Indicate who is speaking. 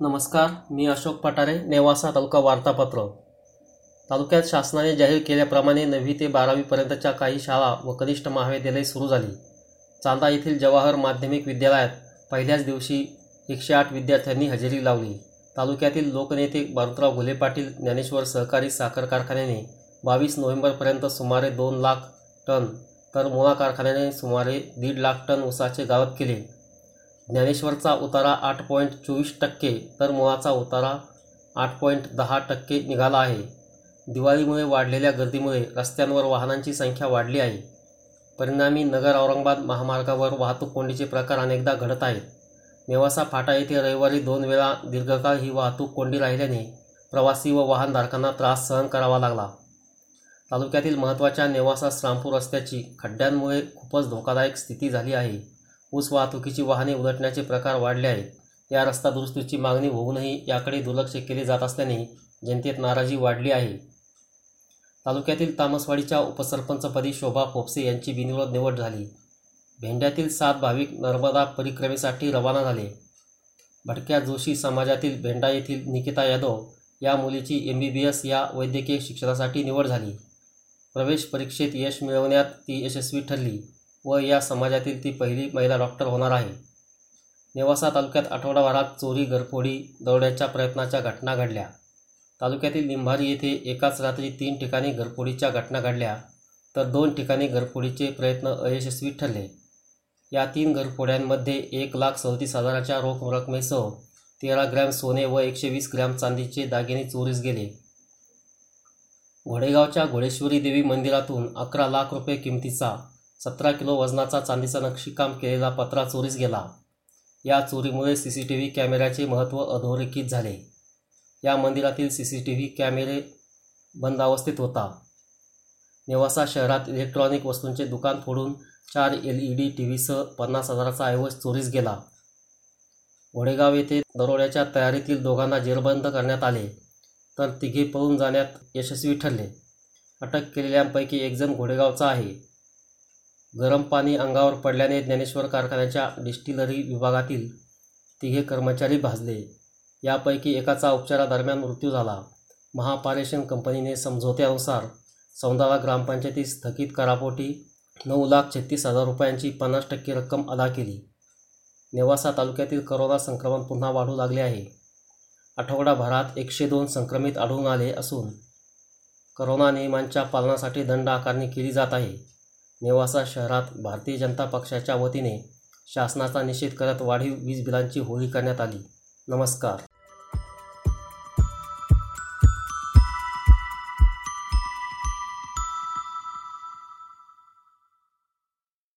Speaker 1: नमस्कार मी अशोक पटारे नेवासा तालुका वार्तापत्र. तालुक्यात शासनाने जाहीर केल्याप्रमाणे नववी ते बारावीपर्यंतच्या काही शाळा व कनिष्ठ महाविद्यालये सुरू झाली. चांदा येथील जवाहर माध्यमिक विद्यालयात पहिल्याच दिवशी एकशे आठ विद्यार्थ्यांनी हजेरी लावली. तालुक्यातील लोकनेते बारुतराव घुले पाटील ज्ञानेश्वर सहकारी साखर कारखान्याने बावीस नोव्हेंबरपर्यंत सुमारे दोन लाख टन तर मुळा कारखान्याने सुमारे दीड लाख टन ऊसाचे गाळप केले. ज्ञानेश्वरचा उतारा आठ पॉईंट चोवीस टक्के तर मुळाचा उतारा आठ पॉईंट दहा टक्के निघाला आहे. दिवाळीमुळे वाढलेल्या गर्दीमुळे रस्त्यांवर वाहनांची संख्या वाढली आहे. परिणामी नगर औरंगाबाद महामार्गावर वाहतूक कोंडीचे प्रकार अनेकदा घडत आहेत. नेवासा फाटा येथे रविवारी दोन वेळा दीर्घकाळ ही वाहतूक कोंडी राहिल्याने प्रवासी व वाहनधारकांना त्रास सहन करावा लागला. तालुक्यातील महत्त्वाच्या नेवासा श्रामपूर रस्त्याची खड्ड्यांमुळे खूपच धोकादायक स्थिती झाली आहे. ऊस वाहतुकीची वाहने उलटण्याचे प्रकार वाढले आहेत. या रस्ता दुरुस्तीची मागणी होऊनही याकडे दुर्लक्ष केले जात असल्याने जनतेत नाराजी वाढली आहे. तालुक्यातील तामसवाडीच्या उपसरपंचपदी शोभा फोपसे यांची बिनविरोध निवड झाली. भेंड्यातील सात भाविक नर्मदा परिक्रमेसाठी रवाना झाले. भटक्या जोशी समाजातील भेंडा येथील निकिता यादव या मुलीची एम बी बी एस या वैद्यकीय शिक्षणासाठी निवड झाली. प्रवेश परीक्षेत यश मिळवण्यात ती यशस्वी ठरली. व या समाजातील ती पहिली महिला डॉक्टर होणार आहे. नेवासा तालुक्यात आठवडाभरात चोरी घरफोडी दरोड्याच्या प्रयत्नाच्या घटना घडल्या. तालुक्यातील निंभारी येथे एकाच रात्री तीन ठिकाणी घरफोडीच्या घटना घडल्या तर दोन ठिकाणी घरफोडीचे प्रयत्न अयशस्वी ठरले. या तीन घरफोड्यांमध्ये एक लाख सदतीस हजाराच्या रोख रकमेसह तेरा ग्रॅम सोने व एकशे वीस ग्रॅम चांदीचे दागिने चोरीस गेले. घोडेगावच्या घोडेश्वरी देवी मंदिरातून अकरा लाख रुपये किमतीचा सतरा किलो वजनाचा चांदीचा नक्षीकाम केलेला पत्रा चोरीस गेला. या चोरीमुळे सी सी टी व्ही कॅमेऱ्याचे महत्त्व अधोरेखित झाले. या मंदिरातील सी सी टी व्ही कॅमेरे बंद अवस्थेत होता. नेवासा शहरात इलेक्ट्रॉनिक वस्तूंचे दुकान फोडून चार एल ई डी टी व्हीसह पन्नास हजाराचा ऐवज चोरीस गेला. घोडेगाव येथे दरोड्याच्या तयारीतील दोघांना जेरबंद करण्यात आले तर तिघे पळून जाण्यात यशस्वी ठरले. अटक केलेल्यांपैकी एकजण घोडेगावचा आहे. गरम पाणी अंगावर पडल्याने ज्ञानेश्वर कारखान्याच्या डिस्टिलरी विभागातील तिघे कर्मचारी भाजले. यापैकी एकाचा उपचारादरम्यान मृत्यू झाला. महापारेषण कंपनीने समझोत्यानुसार सौंदाला ग्रामपंचायतीत स्थगित करापोटी नऊ लाख छत्तीस हजार रुपयांची पन्नास टक्के रक्कम अदा केली. नेवासा तालुक्यातील करोना संक्रमण पुन्हा वाढू लागले आहे. आठवडाभरात एकशे दोन संक्रमित आढळून आले असून करोना नियमांच्या पालनासाठी दंड आकारणी केली जात आहे. नेवासा शहरात भारतीय जनता पक्षाच्या वतीने शासनाचा निषेध करत वाढीव वीज बिलांची होळी करण्यात आली. नमस्कार.